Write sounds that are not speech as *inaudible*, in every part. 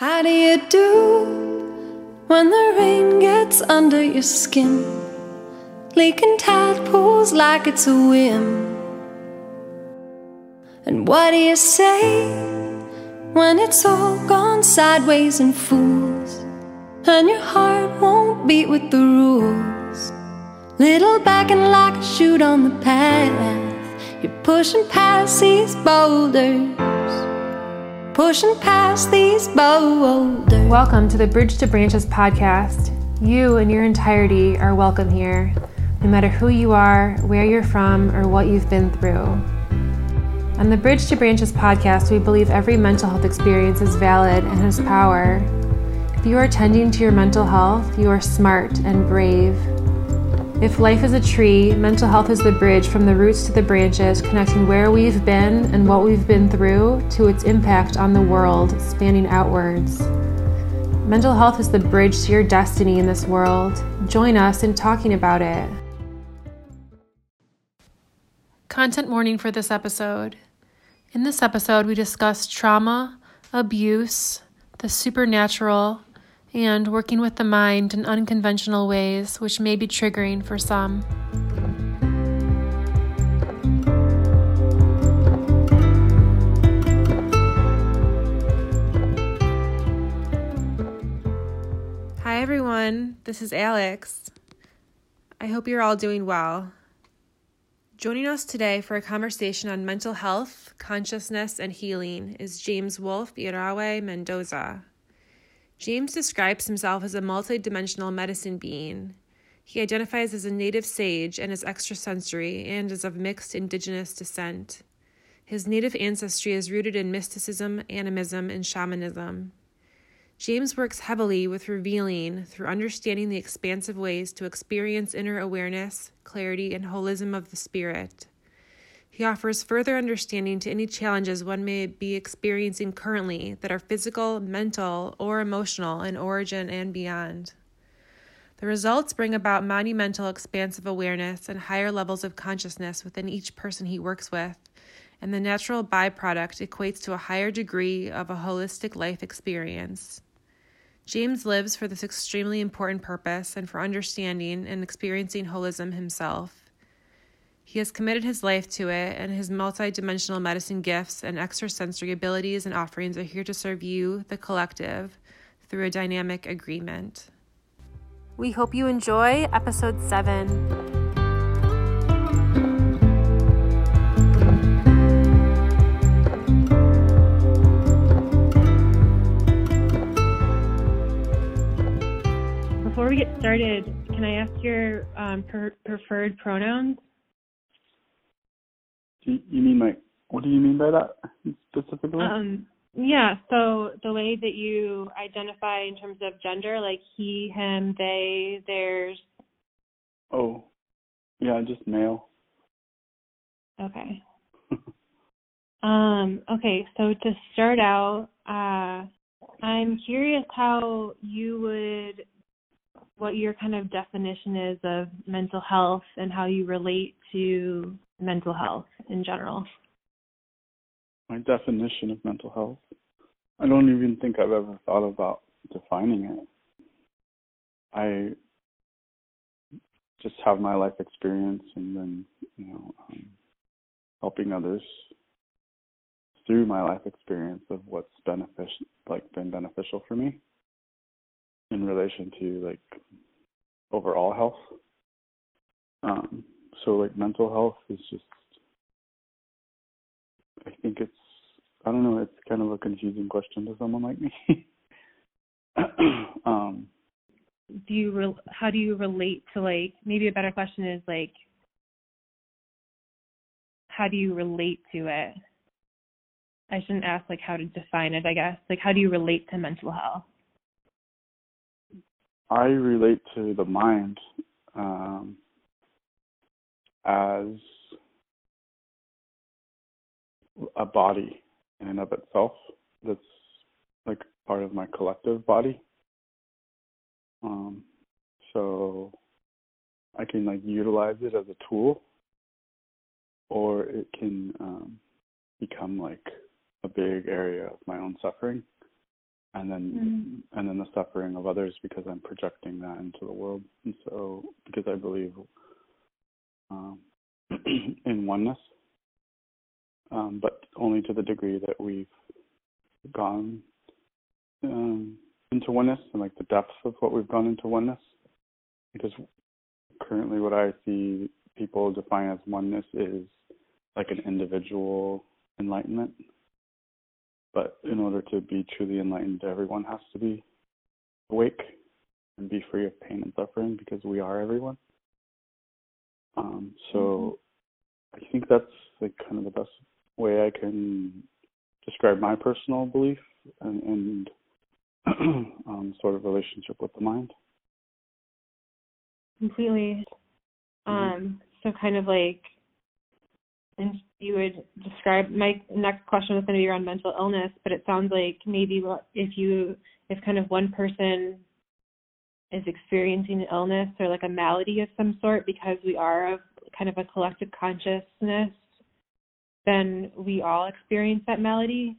How do you do when the rain gets under your skin? Leaking tadpoles like it's a whim. And what do you say when it's all gone sideways and fools? And your heart won't beat with the rules. Little backing like a shoot on the path. You're pushing past these boulders pushing past these boulders. Welcome to the Bridge to Branches podcast. You and your entirety are welcome here, no matter who you are, where you're from, or what you've been through. On the Bridge to Branches podcast, we believe every mental health experience is valid and has power. If you are tending to your mental health, you are smart and brave. If life is a tree, mental health is the bridge from the roots to the branches, connecting where we've been and what we've been through to its impact on the world, spanning outwards. Mental health is the bridge to your destiny in this world. Join us in talking about it. Content warning for this episode. In this episode, we discuss trauma, abuse, the supernatural, and working with the mind in unconventional ways, which may be triggering for some. Hi, everyone. This is Alex. I hope you're all doing well. Joining us today for a conversation on mental health, consciousness, and healing is James Wolf Irawe Mendoza. James describes himself as a multidimensional medicine being. He identifies as a native sage and is extrasensory and is of mixed indigenous descent. His native ancestry is rooted in mysticism, animism, and shamanism. James works heavily with revealing through understanding the expansive ways to experience inner awareness, clarity, and holism of the spirit. He offers further understanding to any challenges one may be experiencing currently that are physical, mental, or emotional in origin and beyond. The results bring about monumental expansive awareness and higher levels of consciousness within each person he works with, and the natural byproduct equates to a higher degree of a holistic life experience. James lives for this extremely important purpose and for understanding and experiencing holism himself. He has committed his life to it, and his multidimensional medicine gifts and extrasensory abilities and offerings are here to serve you, the collective, through a dynamic agreement. We hope you enjoy episode 7. Before we get started, can I ask your um, per- preferred pronouns? You, you mean like what do you mean by that specifically? Um, yeah, so the way that you identify in terms of gender, like he, him, they, theirs. Oh, yeah, just male. Okay. *laughs* um. Okay. So to start out, uh, I'm curious how you would, what your kind of definition is of mental health and how you relate to mental health in general? My definition of mental health? I don't even think I've ever thought about defining it. I just have my life experience and then, you know, um, helping others through my life experience of what's beneficial, like been beneficial for me in relation to like overall health. Um, so like mental health is just I think it's I don't know, it's kind of a confusing question to someone like me. *laughs* um do you re- how do you relate to like maybe a better question is like how do you relate to it? I shouldn't ask like how to define it, I guess. Like how do you relate to mental health? I relate to the mind um as a body in and of itself that's like part of my collective body. Um, so I can like utilize it as a tool, or it can um, become like a big area of my own suffering. and then mm-hmm. and then the suffering of others because I'm projecting that into the world. And so because I believe um, *clears throat* in oneness, um, but only to the degree that we've gone um, into oneness and like the depth of what we've gone into oneness. Because currently, what I see people define as oneness is like an individual enlightenment. But in order to be truly enlightened, everyone has to be awake and be free of pain and suffering because we are everyone. Um, so mm-hmm. I think that's like kind of the best way I can describe my personal belief and, and *clears throat* um, sort of relationship with the mind. Completely. Mm-hmm. Um, so kind of like, and you would describe my next question was going to be around mental illness, but it sounds like maybe if you, if kind of one person is experiencing an illness or like a malady of some sort because we are of kind of a collective consciousness, then we all experience that malady.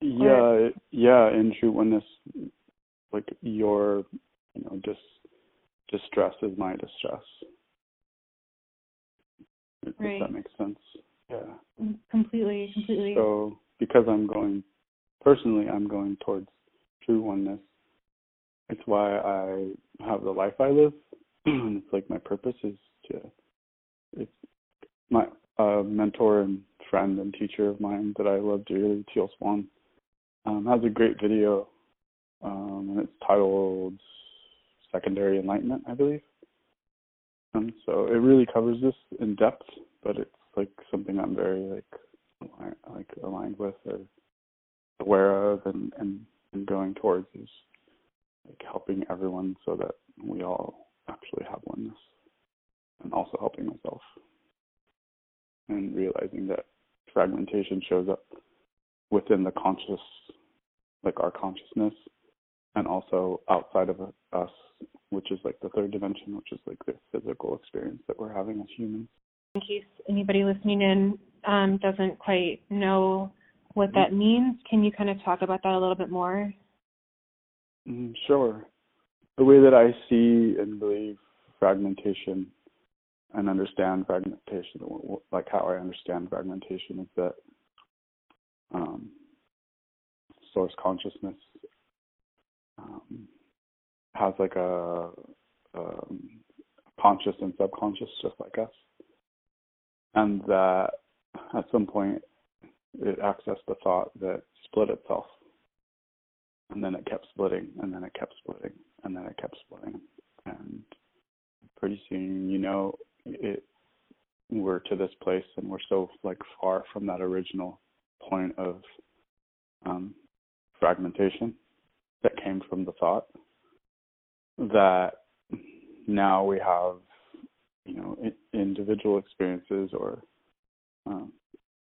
Yeah, or, yeah, in true oneness, like your, you know, just distress is my distress. Right. If that makes sense. Yeah. Mm, completely, completely. So because I'm going personally I'm going towards true oneness. It's why I have the life I live. *clears throat* it's like my purpose is to it's my uh, mentor and friend and teacher of mine that I love dearly, Teal Swan, um, has a great video, um, and it's titled secondary enlightenment, I believe. And so it really covers this in depth, but it's like something I'm very like like aligned with or aware of and, and, and going towards is like helping everyone so that we all actually have oneness and also helping myself and realizing that fragmentation shows up within the conscious like our consciousness and also outside of us, which is like the third dimension, which is like the physical experience that we're having as humans. In case anybody listening in um, doesn't quite know what that means, can you kind of talk about that a little bit more? Mm, sure. The way that I see and believe fragmentation and understand fragmentation, like how I understand fragmentation, is that um, source consciousness um, has like a, a um, conscious and subconscious just like us, and that at some point it accessed the thought that split itself, and then it kept splitting, and then it kept splitting, and then it kept splitting, and pretty soon, you know, it we're to this place, and we're so like far from that original point of um, fragmentation that came from the thought that now we have you know individual experiences or um,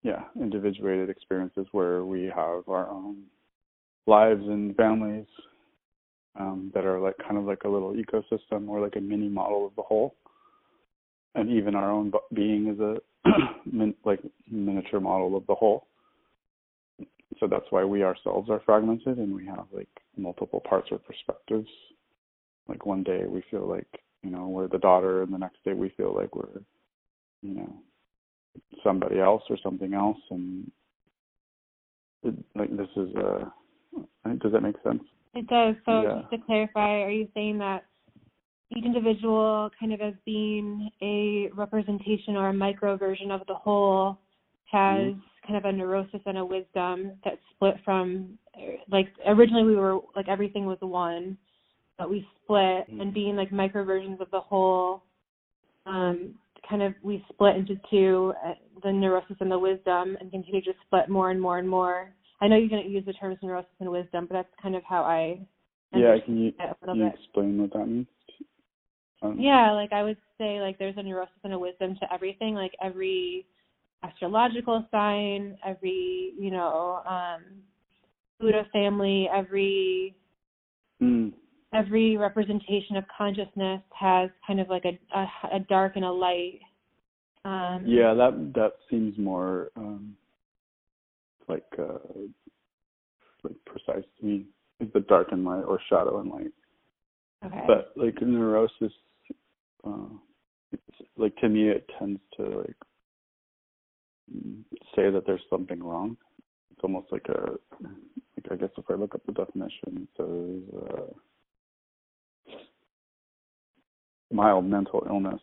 yeah individuated experiences where we have our own lives and families um, that are like kind of like a little ecosystem or like a mini model of the whole. And even our own being is a *clears throat* min- like miniature model of the whole. So that's why we ourselves are fragmented and we have like multiple parts or perspectives. Like one day we feel like you know we're the daughter and the next day we feel like we're you know somebody else or something else. And it, like this is uh does that make sense it does so yeah. just to clarify are you saying that each individual kind of as being a representation or a micro version of the whole has mm-hmm kind of a neurosis and a wisdom that split from like originally we were like everything was one but we split mm-hmm. and being like micro versions of the whole um kind of we split into two uh, the neurosis and the wisdom and continue to split more and more and more i know you didn't use the terms neurosis and wisdom but that's kind of how i yeah can you, can you explain what that means um, yeah like i would say like there's a neurosis and a wisdom to everything like every astrological sign, every, you know, um, Buddha family, every mm. every representation of consciousness has kind of like a a, a dark and a light. Um, yeah, that that seems more um, like uh, like precise to me is the dark and light or shadow and light. Okay. But like neurosis, uh, it's, like to me, it tends to like say that there's something wrong. It's almost like a, like I guess if I look up the definition, it says uh, mild mental illness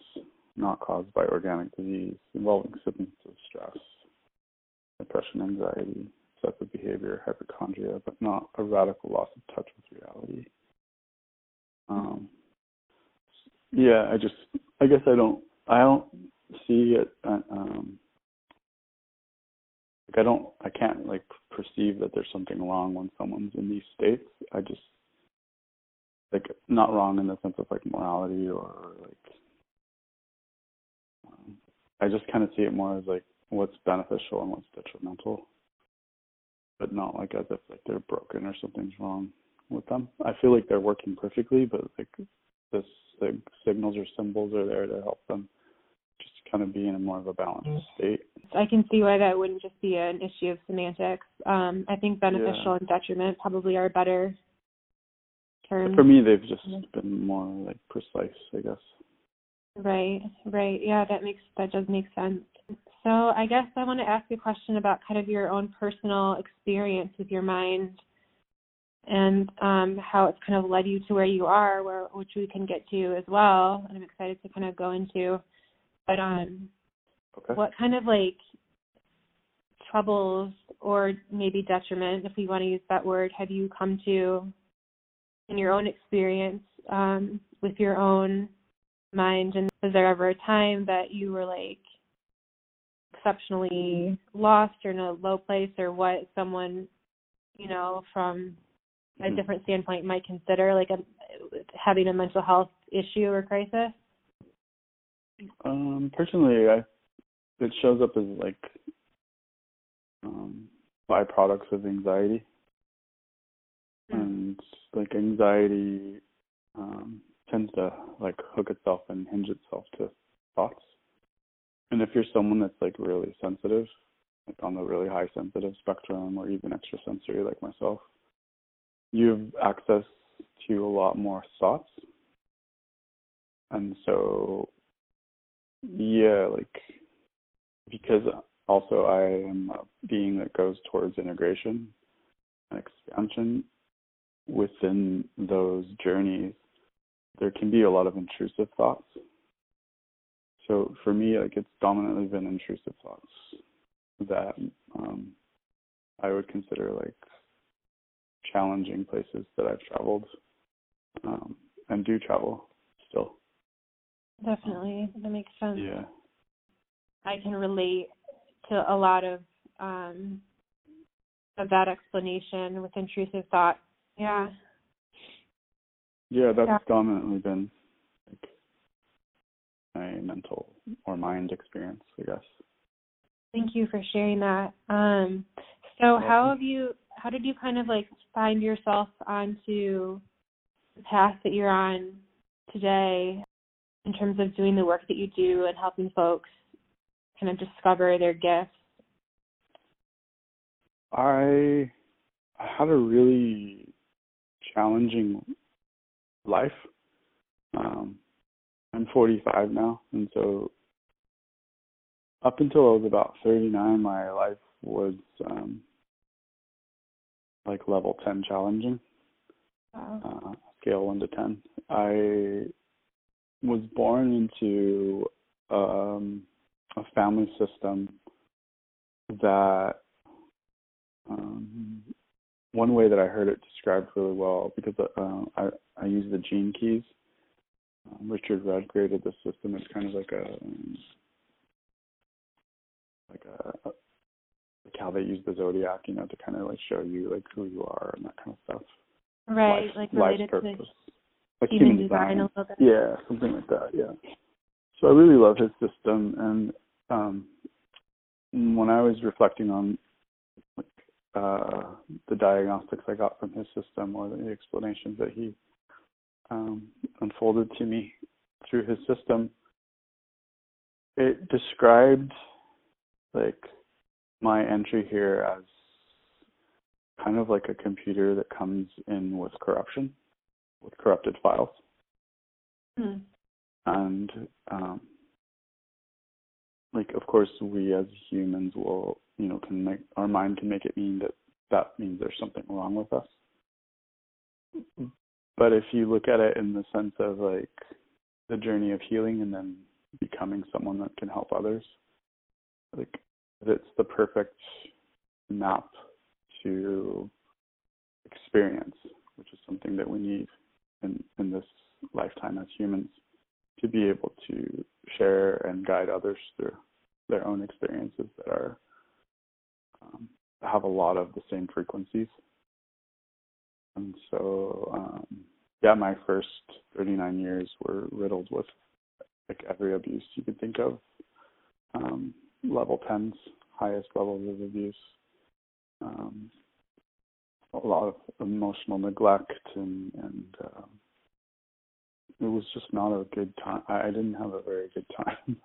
not caused by organic disease involving symptoms of stress, depression, anxiety, obsessive behavior, hypochondria, but not a radical loss of touch with reality. Um, yeah, I just, I guess I don't, I don't see it. Uh, um, like I don't, I can't like perceive that there's something wrong when someone's in these states. I just, like, not wrong in the sense of like morality or like, um, I just kind of see it more as like what's beneficial and what's detrimental but not like as if like they're broken or something's wrong with them. I feel like they're working perfectly, but like the sig- signals or symbols are there to help them just kind of be in a more of a balanced mm. state. I can see why that wouldn't just be an issue of semantics. Um, I think beneficial yeah. and detriment probably are better terms. For me, they've just been more like precise, I guess. Right, right. Yeah, that makes that does make sense. So I guess I want to ask a question about kind of your own personal experience with your mind and um, how it's kind of led you to where you are, where which we can get to as well. And I'm excited to kind of go into. But um, okay. what kind of like troubles or maybe detriment, if we want to use that word, have you come to in your own experience um, with your own mind? And was there ever a time that you were like exceptionally lost or in a low place or what someone you know from a mm-hmm. different standpoint might consider like a having a mental health issue or crisis um personally i it shows up as like um byproducts of anxiety mm-hmm. and like anxiety um tends to like hook itself and hinge itself to thoughts and if you're someone that's like really sensitive, like on the really high sensitive spectrum or even extrasensory like myself, you have access to a lot more thoughts. And so, yeah, like, because also I am a being that goes towards integration and expansion within those journeys, there can be a lot of intrusive thoughts so for me, like it's dominantly been intrusive thoughts that um, I would consider like challenging places that I've traveled um, and do travel still. Definitely, that makes sense. Yeah, I can relate to a lot of um, of that explanation with intrusive thought. Yeah. Yeah, that's yeah. dominantly been my mental or mind experience, I guess. Thank you for sharing that. Um, so how have you how did you kind of like find yourself onto the path that you're on today in terms of doing the work that you do and helping folks kind of discover their gifts? I had a really challenging life. Um, I'm 45 now, and so up until I was about 39, my life was um, like level 10 challenging. Wow. Uh, scale 1 to 10. I was born into um, a family system that um, one way that I heard it described really well because uh, I I use the gene keys um, Richard Rudd created this system. It's kind of like a um, like a like how they use the zodiac, you know, to kind of like show you like who you are and that kind of stuff. Right, life, like related purpose. to like human design. design a little bit. Yeah, something like that. Yeah. So I really love his system, and um, when I was reflecting on like, uh, the diagnostics I got from his system or the explanations that he um, unfolded to me through his system, it described like my entry here as kind of like a computer that comes in with corruption, with corrupted files. Hmm. And um, like, of course, we as humans will, you know, can make our mind can make it mean that that means there's something wrong with us. But if you look at it in the sense of like the journey of healing and then becoming someone that can help others, like it's the perfect map to experience, which is something that we need in, in this lifetime as humans to be able to share and guide others through their own experiences that are um, have a lot of the same frequencies. And so, um, yeah, my first 39 years were riddled with like every abuse you could think of. Um, level 10s, highest levels of abuse. Um, a lot of emotional neglect and and uh, it was just not a good time. I, I didn't have a very good time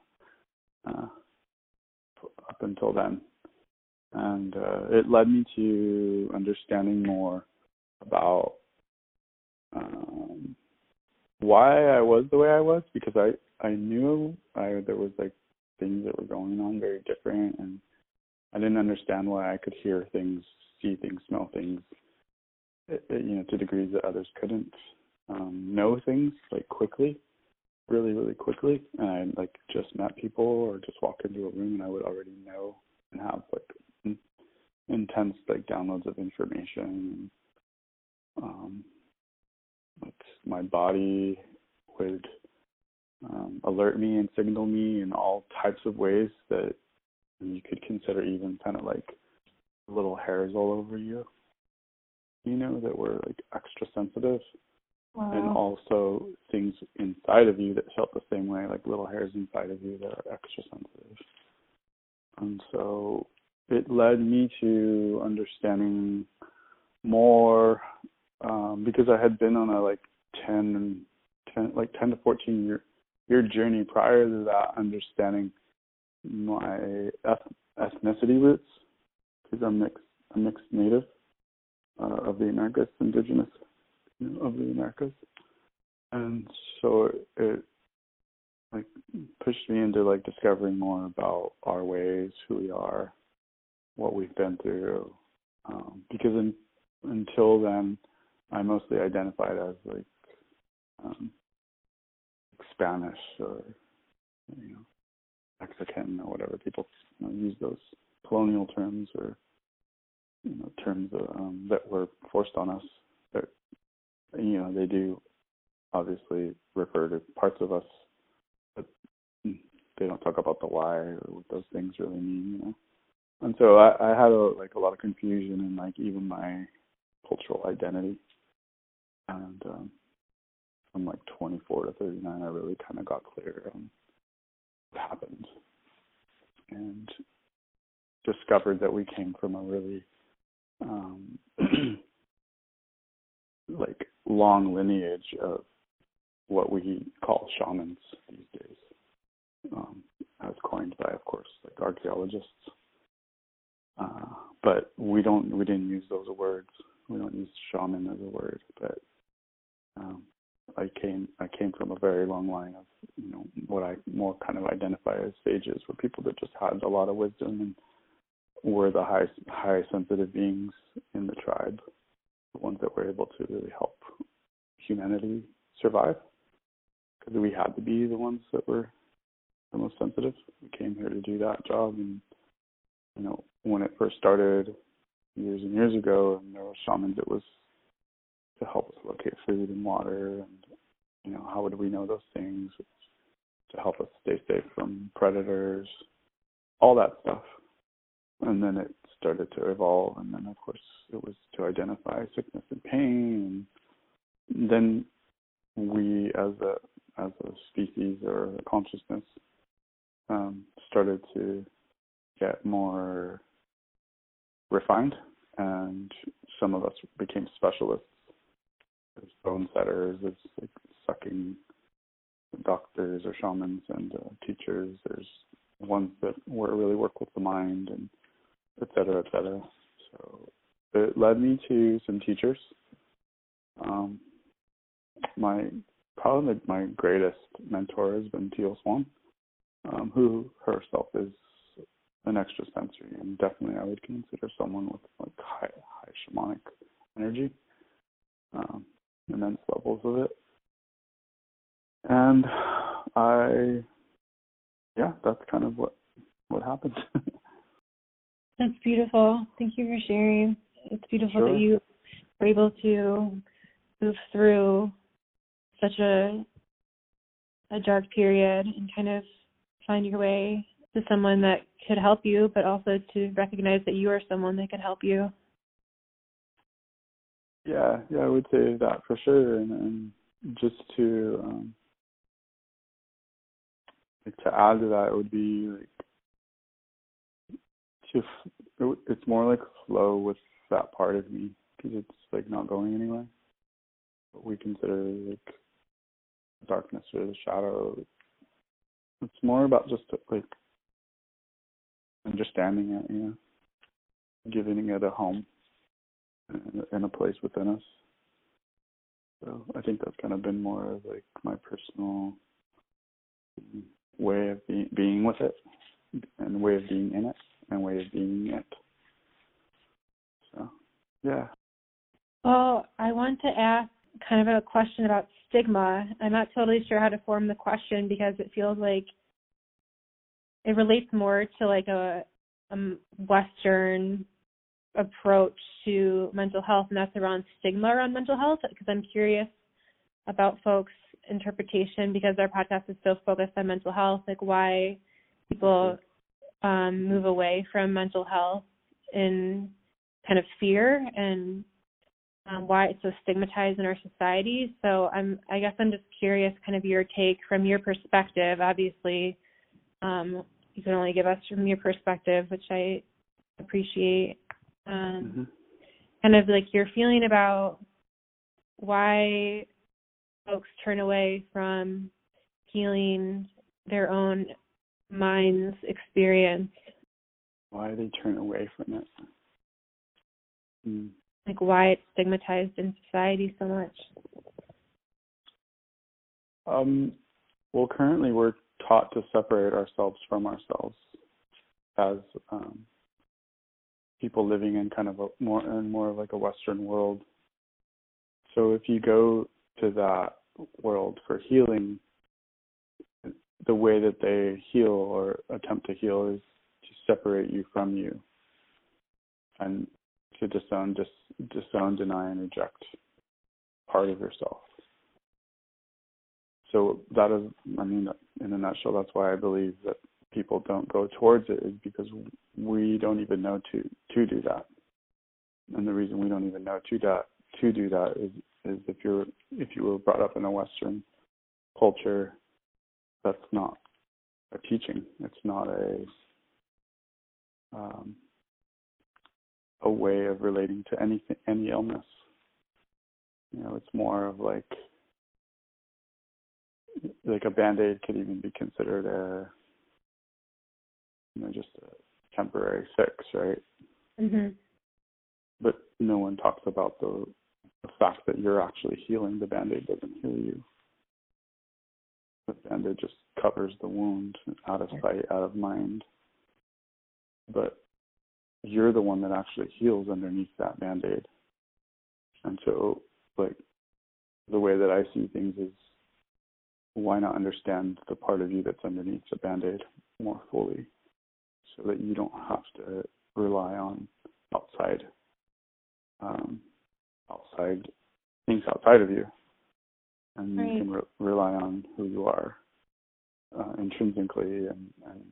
*laughs* uh, up until then, and uh, it led me to understanding more about um, why I was the way I was because I I knew I there was like things that were going on very different and I didn't understand why I could hear things, see things, smell things, eh, eh, you know, to degrees that others couldn't. Um, know things like quickly, really, really quickly, and I like just met people or just walk into a room and I would already know and have like intense like downloads of information. Um, my body would um, alert me and signal me in all types of ways that you could consider even kind of like little hairs all over you, you know, that were like extra sensitive. Wow. And also things inside of you that felt the same way, like little hairs inside of you that are extra sensitive. And so it led me to understanding more um, because I had been on a like 10, 10 like 10 to 14 year journey prior to that, understanding my ethnicity roots, because I'm mixed, I'm mixed native uh, of the Americas, indigenous you know, of the Americas, and so it, it like pushed me into like discovering more about our ways, who we are, what we've been through, um, because in, until then, I mostly identified as like um, Spanish or you know Mexican or whatever people you know, use those colonial terms or you know terms um, that were forced on us. That you know they do obviously refer to parts of us, but they don't talk about the why or what those things really mean. You know, and so I, I had a, like a lot of confusion in like even my cultural identity, and um, from like 24 to 39, I really kind of got clear on what happened and discovered that we came from a really um, *clears throat* like long lineage of what we call shamans these days, um, as coined by, of course, like archaeologists. Uh, but we don't, we didn't use those words. We don't use shaman as a word, but um, I came I came from a very long line of you know what I more kind of identify as sages, were people that just had a lot of wisdom and were the high high sensitive beings in the tribe, the ones that were able to really help humanity survive. Because we had to be the ones that were the most sensitive. We came here to do that job, and you know when it first started years and years ago, and there were shamans, it was to help us locate food and water and you know how would we know those things? To help us stay safe from predators all that stuff. And then it started to evolve and then of course it was to identify sickness and pain. And then we as a as a species or a consciousness um, started to get more refined and some of us became specialists there's bone setters, there's like sucking doctors or shamans and uh, teachers. There's ones that were really work with the mind and et cetera, et cetera. So it led me to some teachers. Um, my probably my greatest mentor has been Teal Swan, um, who herself is an extra sensory and definitely I would consider someone with like high high shamanic energy, um, immense levels of it. And I yeah, that's kind of what what happened. *laughs* that's beautiful. Thank you for sharing. It's beautiful sure. that you were able to move through such a a dark period and kind of find your way to someone that could help you, but also to recognize that you are someone that could help you. Yeah, yeah, I would say that for sure, and, and just to um, like to add to that, it would be like to it's more like flow with that part of me because it's like not going anywhere. What we consider like darkness or the shadow. It's more about just like understanding it, you know, giving it a home and a place within us. So I think that's kind of been more of like my personal way of be- being with it and way of being in it and way of being it. So, yeah. Well, I want to ask kind of a question about stigma. I'm not totally sure how to form the question because it feels like it relates more to like a, a Western approach to mental health, and that's around stigma around mental health. Because I'm curious about folks' interpretation because our podcast is so focused on mental health, like why people um, move away from mental health in kind of fear and um, why it's so stigmatized in our society. So I'm, I guess I'm just curious, kind of your take from your perspective. Obviously, um, you can only give us from your perspective, which I appreciate. Um, mm-hmm. Kind of like your feeling about why folks turn away from healing their own mind's experience. Why they turn away from it? Mm like why it's stigmatized in society so much? Um, well, currently we're taught to separate ourselves from ourselves as um, people living in kind of a more and more like a Western world. So if you go to that world for healing, the way that they heal or attempt to heal is to separate you from you. And to disown, dis, disown, deny, and reject part of yourself. So that is, I mean, in a nutshell, that's why I believe that people don't go towards it is because we don't even know to to do that. And the reason we don't even know to that to do that is is if you're if you were brought up in a Western culture, that's not a teaching. It's not a um, a way of relating to anything, any illness. You know, it's more of like like a band aid could even be considered a you know just a temporary fix, right? Mhm. But no one talks about the the fact that you're actually healing. The band aid doesn't heal you. The band aid just covers the wound out of sight, out of mind. But you're the one that actually heals underneath that band aid. And so, like, the way that I see things is why not understand the part of you that's underneath the band aid more fully so that you don't have to rely on outside um, outside things outside of you and right. you can re- rely on who you are uh, intrinsically and, and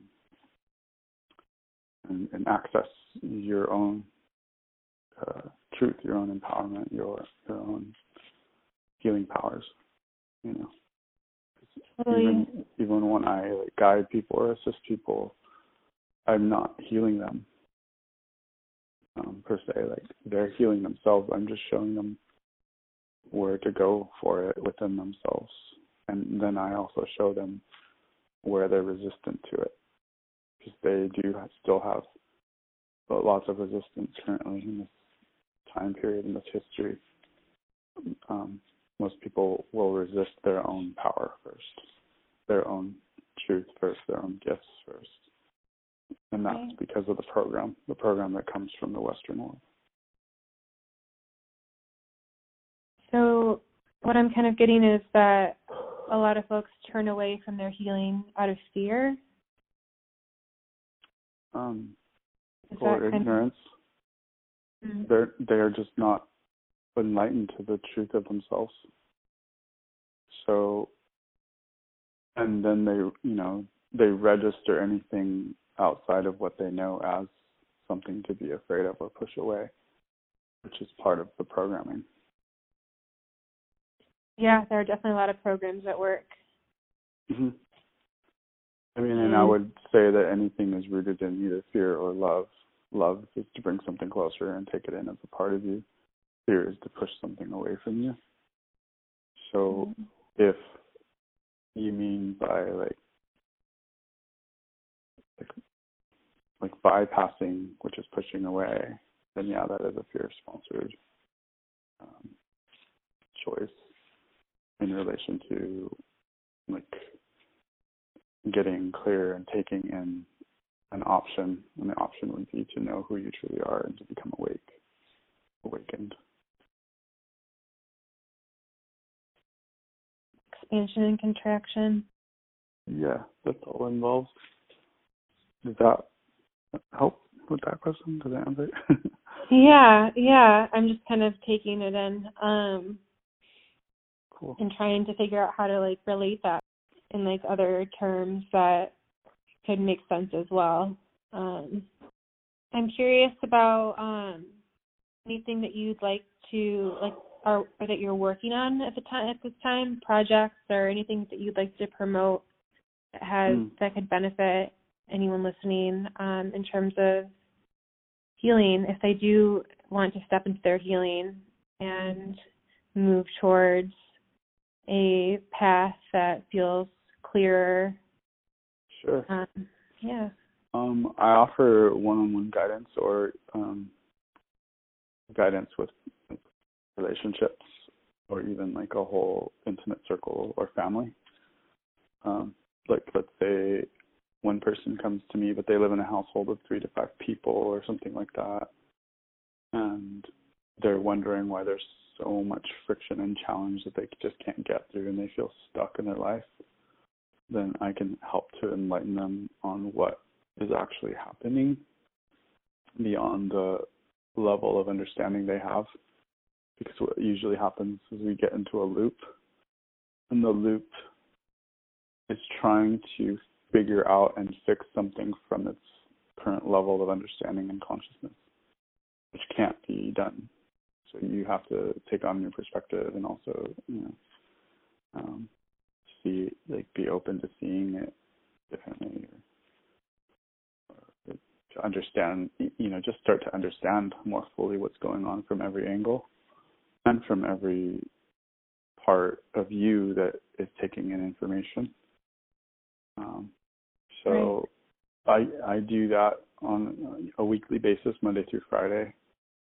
and, and access your own uh, truth, your own empowerment, your your own healing powers. You know, totally. even even when I like, guide people or assist people, I'm not healing them um, per se. Like they're healing themselves. I'm just showing them where to go for it within themselves, and then I also show them where they're resistant to it because they do still have lots of resistance currently in this time period in this history, um, most people will resist their own power first, their own truth first, their own gifts first. And that's Right. because of the program, the program that comes from the Western world. So what I'm kind of getting is that a lot of folks turn away from their healing out of fear. Um, Is or ignorance. of Mm. They're they're just not enlightened to the truth of themselves. So and then they you know, they register anything outside of what they know as something to be afraid of or push away, which is part of the programming. Yeah, there are definitely a lot of programs at work. hmm I mean, and I Mm. would say that anything is rooted in either fear or love. Love is to bring something closer and take it in as a part of you. Fear is to push something away from you. So Mhm. if you mean by like like like bypassing, which is pushing away, then yeah, that is a fear sponsored um, choice in relation to like getting clear and taking in an option, and the option would be to know who you truly are and to become awake, awakened. Expansion and contraction. Yeah, that's all involved. Is that help with that question? Does that answer? it? *laughs* Yeah, yeah. I'm just kind of taking it in um cool. and trying to figure out how to like relate that in like other terms that could make sense as well. Um I'm curious about um anything that you'd like to like or, or that you're working on at the time at this time, projects or anything that you'd like to promote that has Mm. that could benefit anyone listening um in terms of healing if they do want to step into their healing and move towards a path that feels clearer. Sure. Um, yeah. Um, I offer one-on-one guidance or um, guidance with relationships, or even like a whole intimate circle or family. Um, like, let's say one person comes to me, but they live in a household of three to five people or something like that, and they're wondering why there's so much friction and challenge that they just can't get through, and they feel stuck in their life. Then I can help to enlighten them on what is actually happening beyond the level of understanding they have. Because what usually happens is we get into a loop, and the loop is trying to figure out and fix something from its current level of understanding and consciousness, which can't be done. So you have to take on new perspective and also, you know, um, see, like, be open to seeing it differently or to understand, you know, just start to understand more fully what's going on from every angle and from every part of you that is taking in information. Um, so I I do that on a weekly basis, Monday through Friday.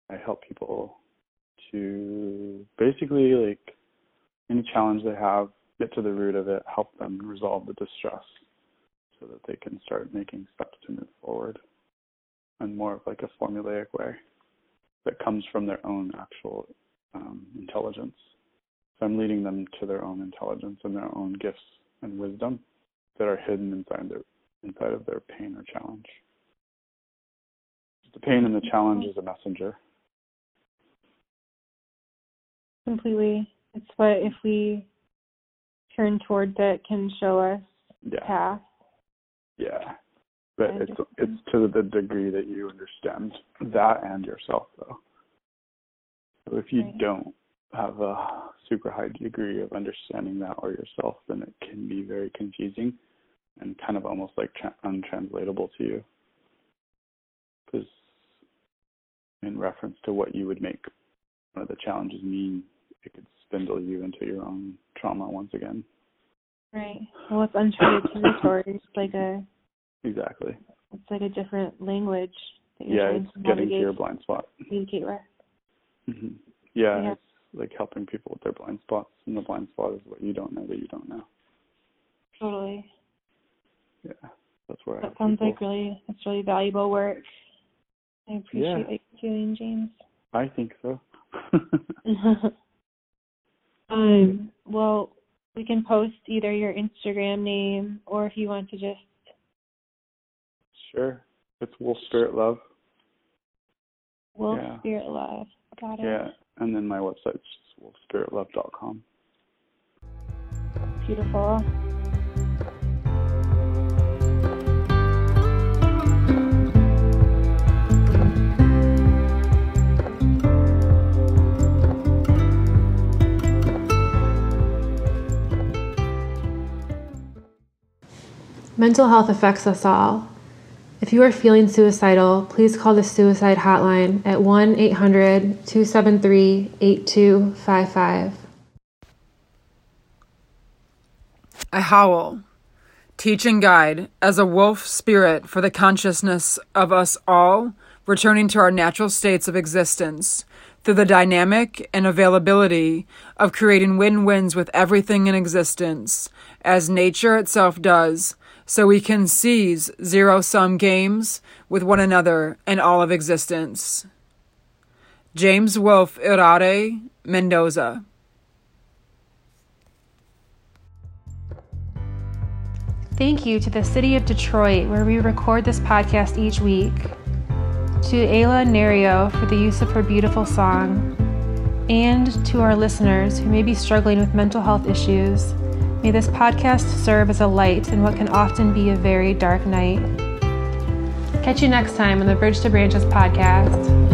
I help people to basically like any challenge they have, get to the root of it, help them resolve the distress so that they can start making steps to move forward in more of like a formulaic way that comes from their own actual um, intelligence. So I'm leading them to their own intelligence and their own gifts and wisdom that are hidden inside their inside of their pain or challenge. The pain and the challenge is a messenger. Completely. It's what if we turn towards it can show us Yeah. path. Yeah. But it's it's to the degree that you understand that and yourself though. So if you Right. don't have a super high degree of understanding that or yourself, then it can be very confusing and kind of almost like tra- untranslatable to you. Because in reference to what you would make one of the challenges mean, it could spindle you into your own trauma once again. Right. Well it's uncharted territory. It's like a Exactly. it's like a different language that you're Yeah, it's to getting to your blind spot. communicate with. hmm Yeah, Yeah. it's like helping people with their blind spots, and the blind spot is what you don't know that you don't know. Totally. Yeah, that's where That help sounds people. like really that's really valuable work. I appreciate Yeah. what you're doing, James. I think so. *laughs* um, well, we can post either your Instagram name or if you want to just sure, it's Wolf Spirit Love. Wolf Yeah. Spirit Love. Got it. Yeah, and then my website's just wolfspiritlove.com. Beautiful. Mental health affects us all. If you are feeling suicidal, please call the suicide hotline at 1 800 273 8255. I howl, teach and guide as a wolf spirit for the consciousness of us all returning to our natural states of existence through the dynamic and availability of creating win wins with everything in existence, as nature itself does, so we can seize zero sum games with one another and all of existence. James Wolfe Irare, Mendoza. Thank you to the city of Detroit, where we record this podcast each week. To Ayla Nereo for the use of her beautiful song. And to our listeners who may be struggling with mental health issues, may this podcast serve as a light in what can often be a very dark night. Catch you next time on the Bridge to Branches podcast.